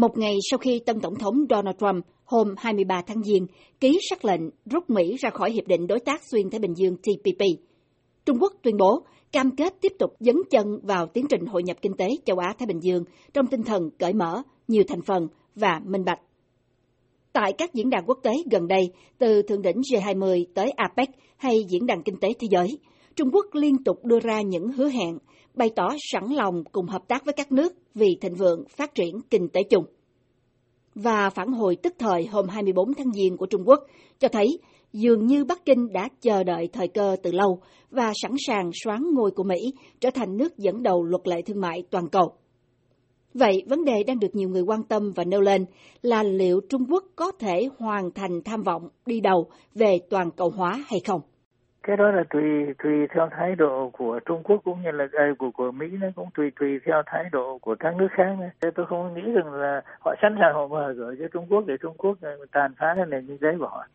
Một ngày sau khi tân tổng thống Donald Trump hôm 23 tháng Giêng ký sắc lệnh rút Mỹ ra khỏi Hiệp định Đối tác Xuyên Thái Bình Dương TPP, Trung Quốc tuyên bố cam kết tiếp tục dấn chân vào tiến trình hội nhập kinh tế châu Á-Thái Bình Dương trong tinh thần cởi mở, nhiều thành phần và minh bạch. Tại các diễn đàn quốc tế gần đây, từ thượng đỉnh G20 tới APEC hay Diễn đàn Kinh tế Thế giới, Trung Quốc liên tục đưa ra những hứa hẹn, bày tỏ sẵn lòng cùng hợp tác với các nước vì thịnh vượng, phát triển kinh tế chung. Và phản hồi tức thời hôm 24 tháng Giêng của Trung Quốc cho thấy dường như Bắc Kinh đã chờ đợi thời cơ từ lâu và sẵn sàng xoán ngôi của Mỹ trở thành nước dẫn đầu luật lệ thương mại toàn cầu. Vậy vấn đề đang được nhiều người quan tâm và nêu lên là liệu Trung Quốc có thể hoàn thành tham vọng đi đầu về toàn cầu hóa hay không? Cái đó là tùy tùy theo thái độ của Trung Quốc cũng như là à, của của Mỹ nó cũng tùy tùy theo thái độ của các nước khác nữa. Tôi không nghĩ rằng là họ sẵn sàng họ mở cửa cho Trung Quốc để Trung Quốc à, tàn phá cái nền kinh tế của họ.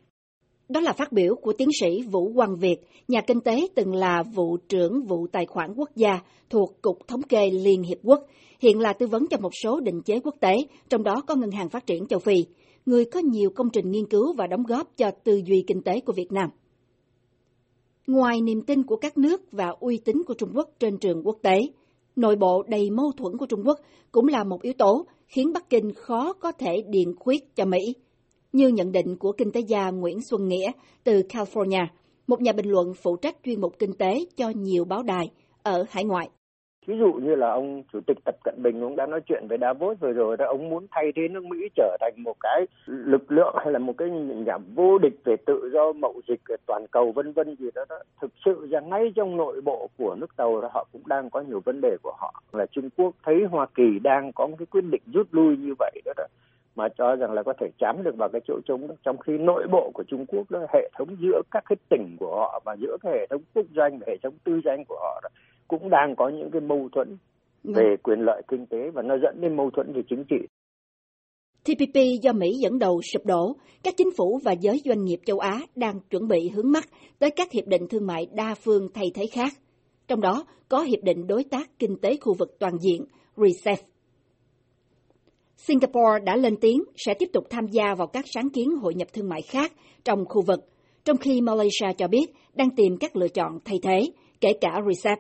Đó là phát biểu của tiến sĩ Vũ Quang Việt, nhà kinh tế từng là vụ trưởng vụ tài khoản quốc gia thuộc Cục Thống kê Liên Hiệp Quốc, hiện là tư vấn cho một số định chế quốc tế, trong đó có Ngân hàng Phát triển châu Phi, người có nhiều công trình nghiên cứu và đóng góp cho tư duy kinh tế của Việt Nam. Ngoài niềm tin của các nước và uy tín của Trung Quốc trên trường quốc tế, nội bộ đầy mâu thuẫn của Trung Quốc cũng là một yếu tố khiến Bắc Kinh khó có thể điện khuyết cho Mỹ như nhận định của kinh tế gia Nguyễn Xuân Nghĩa từ California, một nhà bình luận phụ trách chuyên mục kinh tế cho nhiều báo đài ở hải ngoại. Ví dụ như là ông Chủ tịch Tập Cận Bình cũng đã nói chuyện với Davos vừa rồi đó, ông muốn thay thế nước Mỹ trở thành một cái lực lượng hay là một cái nhà vô địch về tự do mậu dịch toàn cầu vân vân gì đó, đó. Thực sự ra ngay trong nội bộ của nước tàu đó họ cũng đang có nhiều vấn đề của họ. Là Trung Quốc thấy Hoa Kỳ đang có một cái quyết định rút lui như vậy đó, đó mà cho rằng là có thể chám được vào cái chỗ trống đó trong khi nội bộ của Trung Quốc đó hệ thống giữa các cái tỉnh của họ và giữa cái hệ thống quốc doanh và hệ thống tư doanh của họ đó, cũng đang có những cái mâu thuẫn vâng. về quyền lợi kinh tế và nó dẫn đến mâu thuẫn về chính trị. TPP do Mỹ dẫn đầu sụp đổ, các chính phủ và giới doanh nghiệp châu Á đang chuẩn bị hướng mắt tới các hiệp định thương mại đa phương thay thế khác. Trong đó có Hiệp định Đối tác Kinh tế Khu vực Toàn diện, RCEP. Singapore đã lên tiếng sẽ tiếp tục tham gia vào các sáng kiến hội nhập thương mại khác trong khu vực, trong khi Malaysia cho biết đang tìm các lựa chọn thay thế, kể cả RCEP.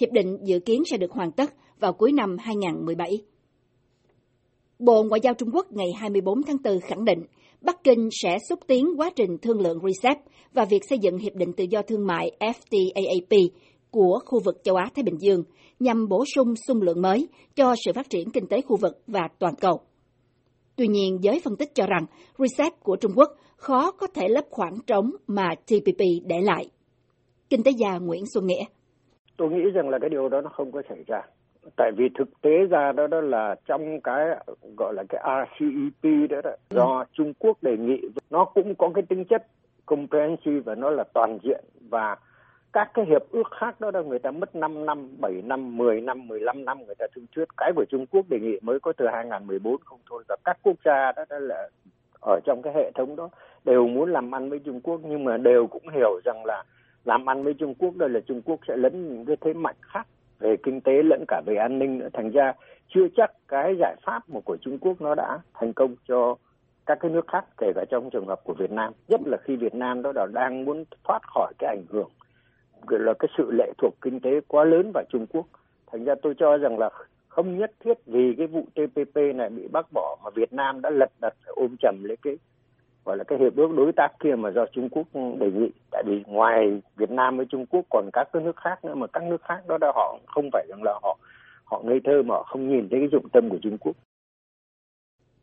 Hiệp định dự kiến sẽ được hoàn tất vào cuối năm 2017. Bộ Ngoại giao Trung Quốc ngày 24 tháng 4 khẳng định Bắc Kinh sẽ xúc tiến quá trình thương lượng RCEP và việc xây dựng Hiệp định Tự do Thương mại FTAAP của khu vực châu Á-Thái Bình Dương nhằm bổ sung xung lượng mới cho sự phát triển kinh tế khu vực và toàn cầu. Tuy nhiên, giới phân tích cho rằng RCEP của Trung Quốc khó có thể lấp khoảng trống mà TPP để lại. Kinh tế gia Nguyễn Xuân Nghĩa Tôi nghĩ rằng là cái điều đó nó không có xảy ra. Tại vì thực tế ra đó đó là trong cái gọi là cái RCEP đó, đó ừ. do Trung Quốc đề nghị nó cũng có cái tính chất comprehensive và nó là toàn diện và các cái hiệp ước khác đó là người ta mất 5 năm, 7 năm, 10 năm, 15 năm người ta thương thuyết. Cái của Trung Quốc đề nghị mới có từ 2014 không thôi. Và các quốc gia đó, đó là ở trong cái hệ thống đó đều muốn làm ăn với Trung Quốc nhưng mà đều cũng hiểu rằng là làm ăn với Trung Quốc đây là Trung Quốc sẽ lấn những cái thế mạnh khác về kinh tế lẫn cả về an ninh nữa. Thành ra chưa chắc cái giải pháp mà của Trung Quốc nó đã thành công cho các cái nước khác kể cả trong trường hợp của Việt Nam nhất là khi Việt Nam đó là đang muốn thoát khỏi cái ảnh hưởng là cái sự lệ thuộc kinh tế quá lớn vào Trung Quốc. Thành ra tôi cho rằng là không nhất thiết vì cái vụ TPP này bị bác bỏ mà Việt Nam đã lật đật, ôm chầm lấy cái, gọi là cái hiệp ước đối tác kia mà do Trung Quốc đề nghị. Tại vì ngoài Việt Nam với Trung Quốc còn các cái nước khác nữa mà các nước khác đó là họ không phải rằng là họ họ ngây thơ mà họ không nhìn thấy cái dụng tâm của Trung Quốc.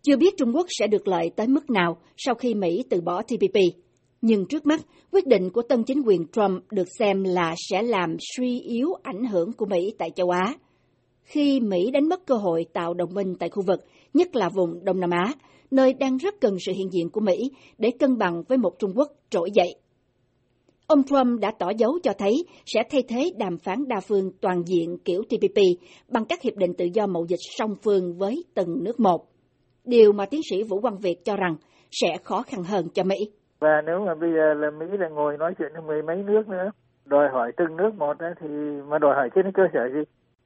Chưa biết Trung Quốc sẽ được lợi tới mức nào sau khi Mỹ từ bỏ TPP. Nhưng trước mắt, quyết định của tân chính quyền Trump được xem là sẽ làm suy yếu ảnh hưởng của Mỹ tại châu Á. Khi Mỹ đánh mất cơ hội tạo đồng minh tại khu vực, nhất là vùng Đông Nam Á, nơi đang rất cần sự hiện diện của Mỹ để cân bằng với một Trung Quốc trỗi dậy. Ông Trump đã tỏ dấu cho thấy sẽ thay thế đàm phán đa phương toàn diện kiểu TPP bằng các hiệp định tự do mậu dịch song phương với từng nước một. Điều mà tiến sĩ Vũ Quang Việt cho rằng sẽ khó khăn hơn cho Mỹ. Và nếu mà bây giờ là Mỹ là ngồi nói chuyện với mười mấy nước nữa, đòi hỏi từng nước một ấy, thì mà đòi hỏi trên cơ sở gì?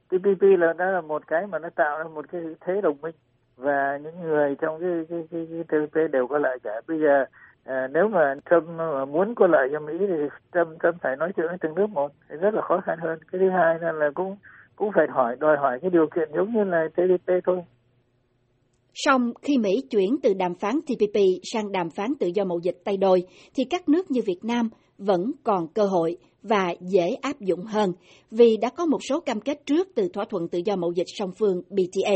TPP là đó là một cái mà nó tạo ra một cái thế đồng minh và những người trong cái cái cái, cái TPP đều có lợi cả. Bây giờ à, nếu mà Trump muốn có lợi cho Mỹ thì Trump Trump phải nói chuyện với từng nước một thì rất là khó khăn hơn. Cái thứ hai là cũng cũng phải hỏi đòi hỏi cái điều kiện giống như là TPP thôi. Song khi Mỹ chuyển từ đàm phán TPP sang đàm phán tự do mậu dịch tay đôi, thì các nước như Việt Nam vẫn còn cơ hội và dễ áp dụng hơn vì đã có một số cam kết trước từ thỏa thuận tự do mậu dịch song phương BTA,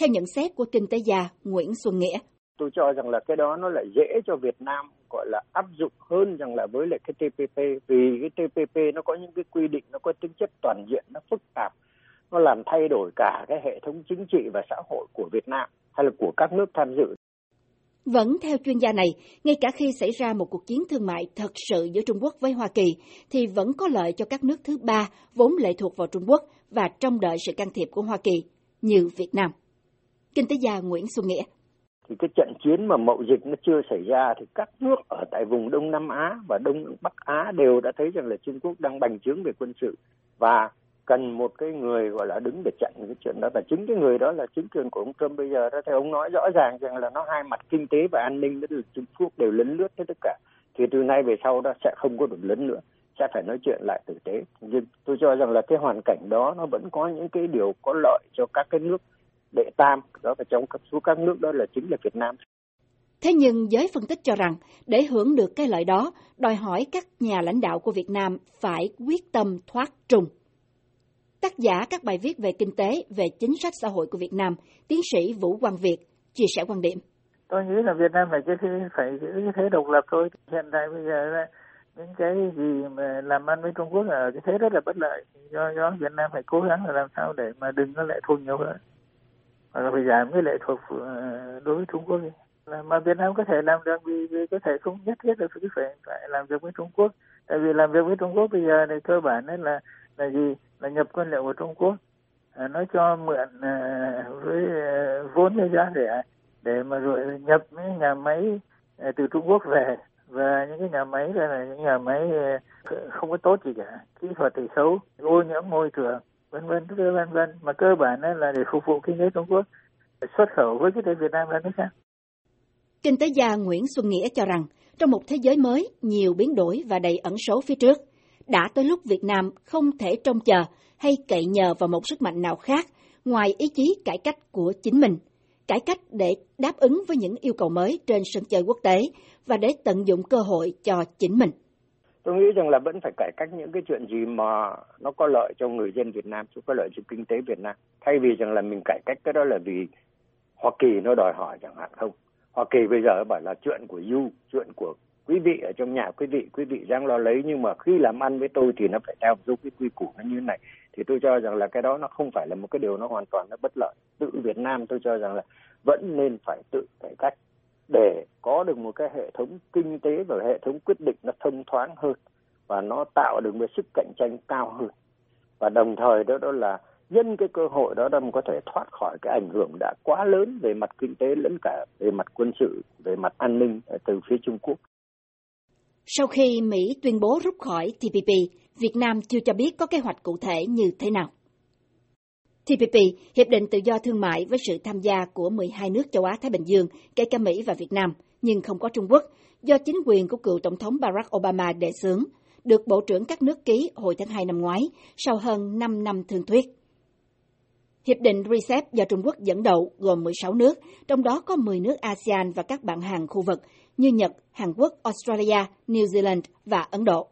theo nhận xét của kinh tế gia Nguyễn Xuân Nghĩa. Tôi cho rằng là cái đó nó lại dễ cho Việt Nam gọi là áp dụng hơn rằng là với lại cái TPP vì cái TPP nó có những cái quy định nó có tính chất toàn diện nó phức tạp nó làm thay đổi cả cái hệ thống chính trị và xã hội của Việt Nam hay là của các nước tham dự. Vẫn theo chuyên gia này, ngay cả khi xảy ra một cuộc chiến thương mại thật sự giữa Trung Quốc với Hoa Kỳ, thì vẫn có lợi cho các nước thứ ba vốn lệ thuộc vào Trung Quốc và trông đợi sự can thiệp của Hoa Kỳ, như Việt Nam. Kinh tế gia Nguyễn Xuân Nghĩa thì cái trận chiến mà mậu dịch nó chưa xảy ra thì các nước ở tại vùng Đông Nam Á và Đông Bắc Á đều đã thấy rằng là Trung Quốc đang bành trướng về quân sự và cần một cái người gọi là đứng để chặn cái chuyện đó. Và chính cái người đó là chính quyền của ông Trump bây giờ đó. Thì ông nói rõ ràng rằng là nó hai mặt kinh tế và an ninh đó được Trung Quốc đều lấn lướt hết tất cả. Thì từ nay về sau đó sẽ không có được lấn nữa sẽ phải nói chuyện lại tử tế. Nhưng tôi cho rằng là cái hoàn cảnh đó nó vẫn có những cái điều có lợi cho các cái nước đệ tam đó. Và trong các số các nước đó là chính là Việt Nam. Thế nhưng giới phân tích cho rằng để hưởng được cái lợi đó, đòi hỏi các nhà lãnh đạo của Việt Nam phải quyết tâm thoát trùng tác giả các bài viết về kinh tế, về chính sách xã hội của Việt Nam, tiến sĩ Vũ Quang Việt, chia sẻ quan điểm. Tôi nghĩ là Việt Nam phải cái phải giữ cái thế độc lập thôi. Hiện tại bây giờ là những cái gì mà làm ăn với Trung Quốc ở cái thế rất là bất lợi. Do do Việt Nam phải cố gắng là làm sao để mà đừng có lệ thuộc nhiều hơn. Hoặc là phải giảm cái lệ thuộc ờ, đối với Trung Quốc. Là mà Việt Nam có thể làm được vì, vì có thể không nhất thiết là phải phải phải làm việc với Trung Quốc. Tại vì làm việc với Trung Quốc bây giờ thì cơ bản là là gì? Là nhập nguyên liệu của Trung Quốc. À, nó cho mượn à, với à, vốn với giá rẻ để mà rồi nhập những nhà máy à, từ Trung Quốc về. Và những cái nhà máy đây là những nhà máy à, không có tốt gì cả kỹ thuật thì xấu ô nhiễm môi trường vân vân vân vân mà cơ bản là để phục vụ kinh tế Trung Quốc xuất khẩu với cái tế Việt Nam ra nước khác. Kinh tế gia Nguyễn Xuân Nghĩa cho rằng trong một thế giới mới nhiều biến đổi và đầy ẩn số phía trước đã tới lúc Việt Nam không thể trông chờ hay cậy nhờ vào một sức mạnh nào khác ngoài ý chí cải cách của chính mình, cải cách để đáp ứng với những yêu cầu mới trên sân chơi quốc tế và để tận dụng cơ hội cho chính mình. Tôi nghĩ rằng là vẫn phải cải cách những cái chuyện gì mà nó có lợi cho người dân Việt Nam, có lợi cho kinh tế Việt Nam. Thay vì rằng là mình cải cách cái đó là vì Hoa Kỳ nó đòi hỏi chẳng hạn không. Hoa Kỳ bây giờ bảo là chuyện của you, chuyện của quý vị ở trong nhà, quý vị quý vị đang lo lấy, nhưng mà khi làm ăn với tôi thì nó phải theo giúp cái quy củ nó như thế này. Thì tôi cho rằng là cái đó nó không phải là một cái điều nó hoàn toàn nó bất lợi. Tự Việt Nam tôi cho rằng là vẫn nên phải tự cải cách để có được một cái hệ thống kinh tế và hệ thống quyết định nó thông thoáng hơn và nó tạo được một sức cạnh tranh cao hơn. Và đồng thời đó đó là nhân cái cơ hội đó đâm có thể thoát khỏi cái ảnh hưởng đã quá lớn về mặt kinh tế lẫn cả về mặt quân sự, về mặt an ninh từ phía Trung Quốc sau khi Mỹ tuyên bố rút khỏi TPP, Việt Nam chưa cho biết có kế hoạch cụ thể như thế nào. TPP, Hiệp định Tự do Thương mại với sự tham gia của 12 nước châu Á-Thái Bình Dương, kể cả Mỹ và Việt Nam, nhưng không có Trung Quốc, do chính quyền của cựu Tổng thống Barack Obama đề xướng, được Bộ trưởng các nước ký hồi tháng 2 năm ngoái, sau hơn 5 năm thương thuyết. Hiệp định RCEP do Trung Quốc dẫn đầu gồm 16 nước, trong đó có 10 nước ASEAN và các bạn hàng khu vực như Nhật, Hàn Quốc, Australia, New Zealand và Ấn Độ.